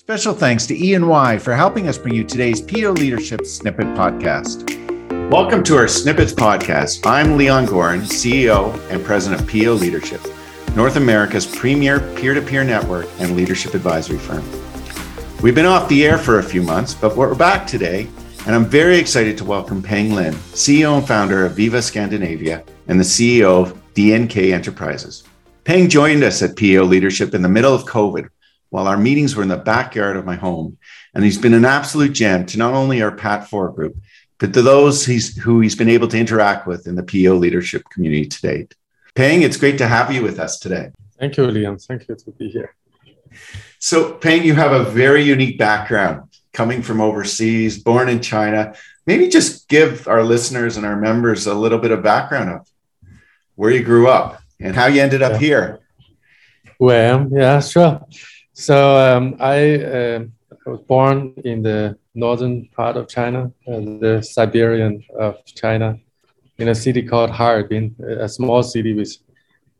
Special thanks to E&Y for helping us bring you today's PO Leadership Snippet podcast. Welcome to our Snippets podcast. I'm Leon Goren, CEO and President of PO Leadership, North America's premier peer to peer network and leadership advisory firm. We've been off the air for a few months, but we're back today, and I'm very excited to welcome Peng Lin, CEO and founder of Viva Scandinavia and the CEO of DNK Enterprises. Peng joined us at PO Leadership in the middle of COVID while our meetings were in the backyard of my home. And he's been an absolute gem to not only our PAT4 group, but to those he's, who he's been able to interact with in the PO leadership community to date. Peng, it's great to have you with us today. Thank you, Liam. Thank you to be here. So, Peng, you have a very unique background coming from overseas, born in China. Maybe just give our listeners and our members a little bit of background of where you grew up and how you ended up yeah. here. Well, yeah, sure. So um, I, uh, I, was born in the northern part of China, uh, the Siberian of China, in a city called Harbin, a small city with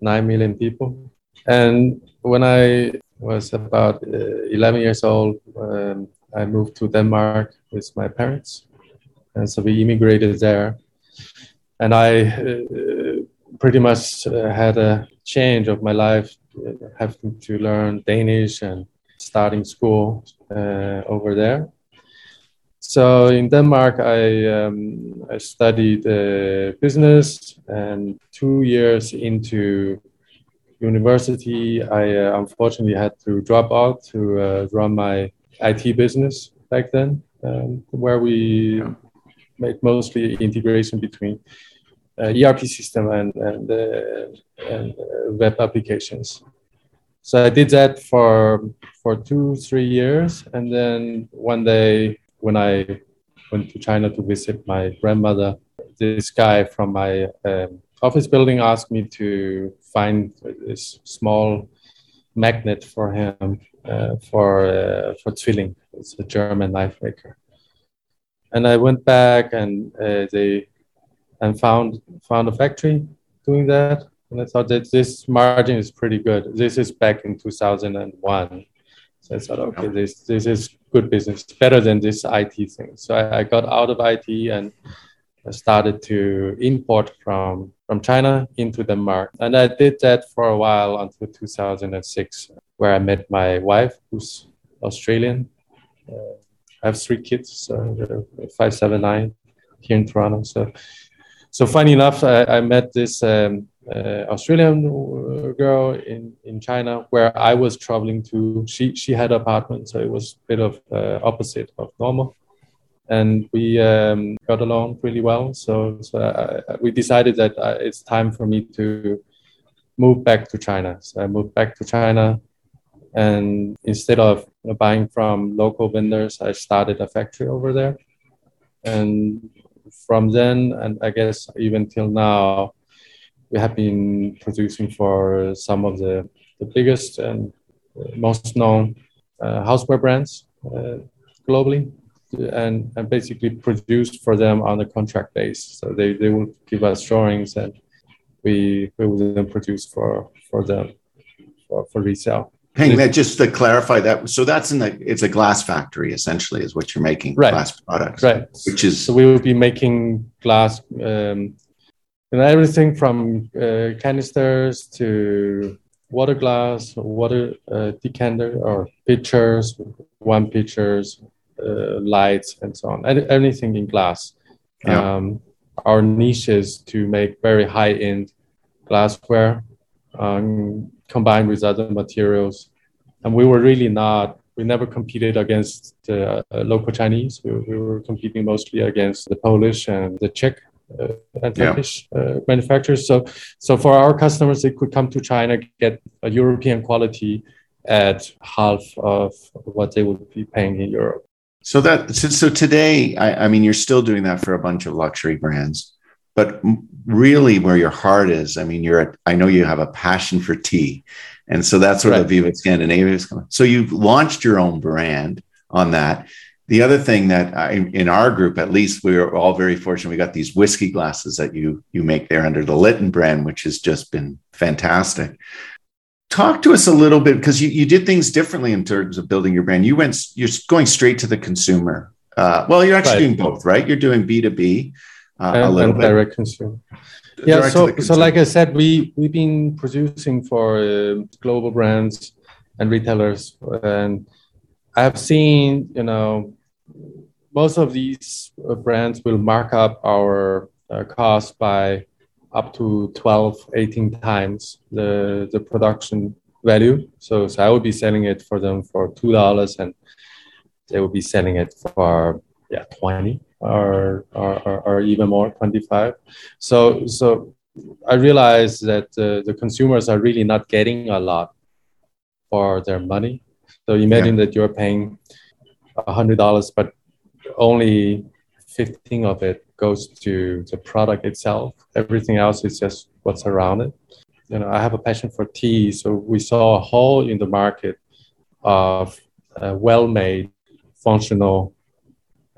nine million people. And when I was about uh, 11 years old, um, I moved to Denmark with my parents, and so we immigrated there. And I uh, pretty much uh, had a change of my life having to learn Danish and starting school uh, over there. So in Denmark, I, um, I studied uh, business, and two years into university, I uh, unfortunately had to drop out to uh, run my IT business back then, um, where we yeah. made mostly integration between ERP system and and, uh, and web applications. So I did that for for two three years, and then one day when I went to China to visit my grandmother, this guy from my um, office building asked me to find this small magnet for him uh, for uh, for Zwilling. It's a German knife maker, and I went back and uh, they and found found a factory doing that and I thought that this margin is pretty good. This is back in 2001. So I thought, okay, this this is good business, better than this IT thing. So I, I got out of IT and I started to import from from China into Denmark, and I did that for a while until 2006, where I met my wife, who's Australian. Uh, I have three kids, so five, seven, nine, here in Toronto. So, so funny enough, I, I met this um, uh, Australian uh, girl in, in China where I was traveling to. She she had an apartment, so it was a bit of uh, opposite of normal, and we um, got along really well. So, so I, we decided that uh, it's time for me to move back to China. So I moved back to China, and instead of buying from local vendors, I started a factory over there, and from then and I guess even till now we have been producing for some of the, the biggest and most known uh, houseware brands uh, globally and, and basically produced for them on a contract base. So they, they will give us drawings and we, we will then produce for, for them for, for resale. Hang that just to clarify that. So that's in the it's a glass factory essentially is what you're making right. glass products. Right. Which is so we will be making glass um, and everything from uh, canisters to water glass, water uh, decanter or pitchers, one pitchers, uh, lights, and so on. anything in glass. Yeah. Um, our niche is to make very high-end glassware um, combined with other materials. And we were really not. We never competed against the uh, local Chinese. We, we were competing mostly against the Polish and the Czech uh, and Turkish yeah. Uh, manufacturers. So, so for our customers, they could come to China, get a European quality at half of what they would be paying in Europe. So that so, so today, I, I, mean, you're still doing that for a bunch of luxury brands, but really, where your heart is, I mean, you're. I know you have a passion for tea, and so that's where right. the Viva Scandinavia is coming. So you've launched your own brand on that. The other thing that I, in our group, at least, we are all very fortunate. We got these whiskey glasses that you you make there under the Liiton brand, which has just been fantastic. talk to us a little bit because you, you did things differently in terms of building your brand. You went, you're going straight to the consumer. Uh, well, you're actually right. doing both, right? You're doing B2B uh, and, a little bit. direct consumer. Yeah, so, consumer. so like I said, we, we've been producing for uh, global brands and retailers. And I have seen, you know, most of these uh, brands will mark up our uh, cost by up to 12, 18 times the, the production value. So, so I would be selling it for them for $2 and they would be selling it for yeah 20 or, or, or, even more 25 so so i realized that uh, the consumers are really not getting a lot for their money so imagine yeah. that you're paying $100 but only 15 of it goes to the product itself. Everything else is just what's around it. You know, I have a passion for tea, so we saw a hole in the market of uh, well-made, functional,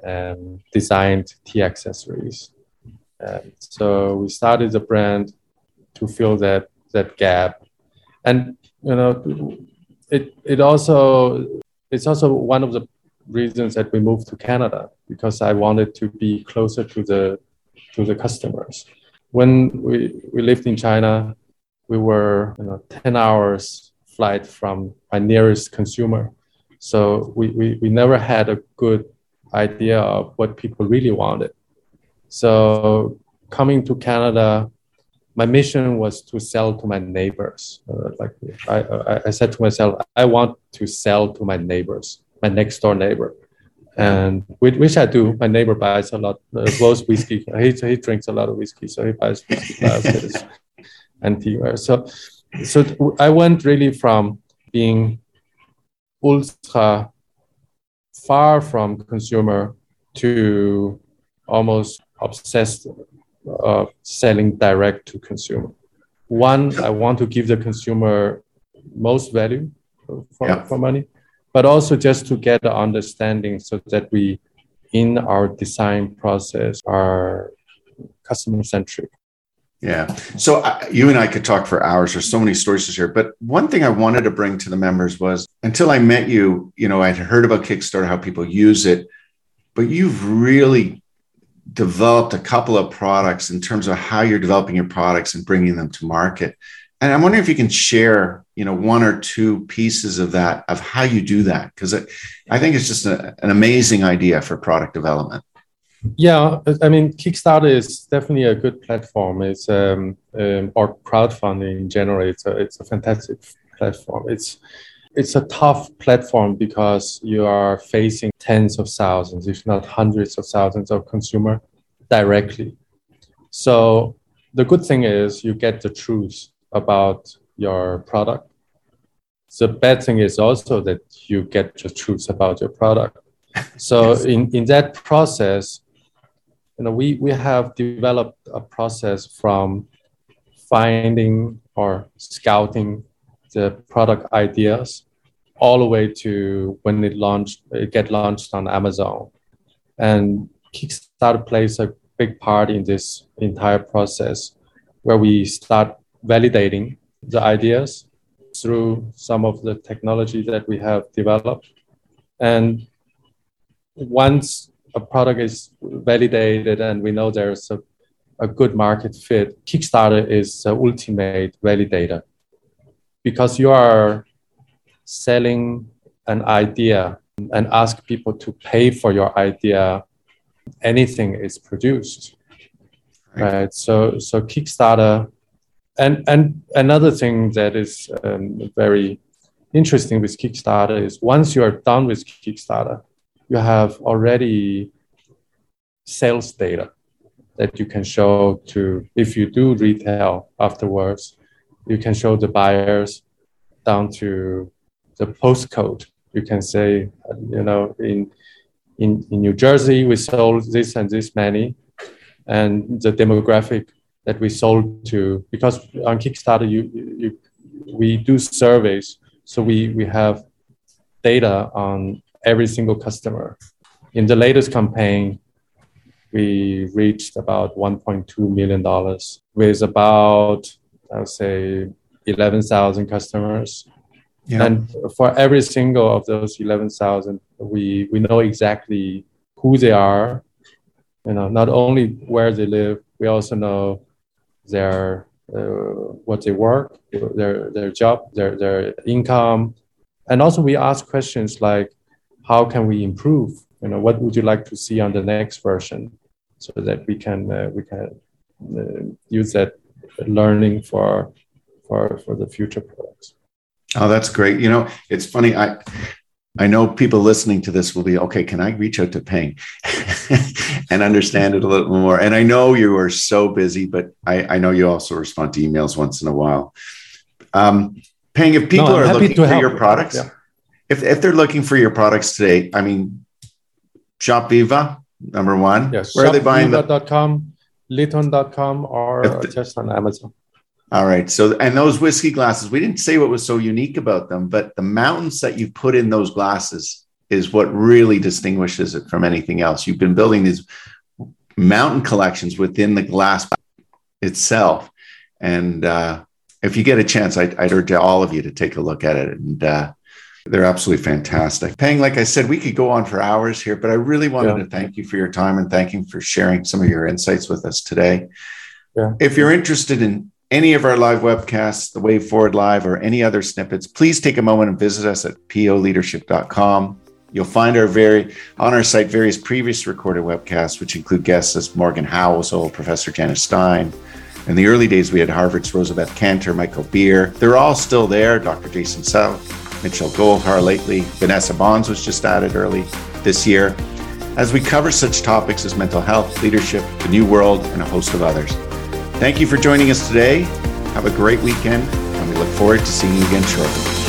and designed tea accessories. And so we started the brand to fill that that gap, and you know, it it also it's also one of the reasons that we moved to Canada because I wanted to be closer to the to the customers. When we, we lived in China, we were you know 10 hours flight from my nearest consumer. So we, we, we never had a good idea of what people really wanted. So coming to Canada, my mission was to sell to my neighbors. Uh, like I, I, said to myself, I want to sell to my neighbors my next door neighbor. And which I do. My neighbor buys a lot, uh, whiskey. He, he drinks a lot of whiskey, so he buys whiskey glasses and tea. So, so I went really from being ultra far from consumer to almost obsessed of selling direct to consumer. One, I want to give the consumer most value for, yeah. for money but also just to get the understanding so that we in our design process are customer centric yeah. So uh, you and i could talk for hours. There's so many stories to share. But one thing i wanted to bring to the members was until i met you you know i'd heard about kickstarter how people use it. But you've really developed a couple of products in terms of how you're developing your products and bringing them to market. And I'm wondering if you can share, you know, one or two pieces of that of how you do that. Because I think it's just a, an amazing idea for product development. Yeah, I mean, Kickstarter is definitely a good platform. It's um, um, or crowdfunding in general. It's a it's a fantastic platform. It's it's a tough platform because you are facing tens of thousands, if not hundreds of thousands of consumer directly. So the good thing is you get the truth about your product. The bad thing is also that you get the truth about your product. So yes. in, in that process, you know, we, we have developed a process from finding or scouting the product ideas all the way to when it launched, it get launched on Amazon. And Kickstarter plays a big part in this entire process where we start validating the ideas through some of the technology that we have developed. And once a product is validated and we know there's a, a good market fit, Kickstarter is the ultimate validator because you are selling an idea and ask people to pay for your idea anything is produced right, right? so so kickstarter and and another thing that is um, very interesting with Kickstarter is once you are done with Kickstarter, you have already sales data that you can show to if you do retail afterwards you can show the buyers down to the postcode. You can say you know in in, in new jersey we sold this and this many and the demographic that we sold to because on Kickstarter you, you we do surveys, so we we have data on every single customer. In the latest campaign, we reached about 1.2 million dollars with about I would say 11,000 customers. Yeah. And for every single of those 11,000, we, we know exactly who they are, you know, not only where they live, we also know their uh, what they work, their their job, their their income, and also we ask questions like, how can we improve? You know, what would you like to see on the next version, so that we can uh, we can uh, use that learning for for for the future products. Oh, that's great. You know, it's funny. I I know people listening to this will be okay. Can I reach out to Peng and understand it a little more? And I know you are so busy, but I, I know you also respond to emails once in a while. Um, Peng, if people no, are looking for your products, yeah. If, if they're looking for your products today, I mean, Shop Viva, number one. Yes. Where are they buying them? Liiton.com, Liiton.com, or the, just on Amazon. All right. So, and those whiskey glasses, we didn't say what was so unique about them, but the mountains that you put in those glasses is what really distinguishes it from anything else. You've been building these mountain collections within the glass itself. And uh, if you get a chance, I'd, I'd, urge all of you to take a look at it. And uh, they're absolutely fantastic. Peng, like I said, we could go on for hours here, but I really wanted yeah. to thank you for your time and thank you for sharing some of your insights with us today. Yeah. If you're interested in any of our live webcasts, the Way Forward Live, or any other snippets, please take a moment and visit us at poleadership.com. You'll find our very on our site various previous recorded webcasts, which include guests as Morgan Housel, Professor Janice Stein. In the early days, we had Harvard's Rosabeth Kanter, Michael Beer. They're all still there. Dr. Jason South, Mitchell Goldhar lately. Vanessa Bonds was just added early this year. As we cover such topics as mental health, leadership, the new world, and a host of others. Thank you for joining us today. Have a great weekend, and we look forward to seeing you again shortly.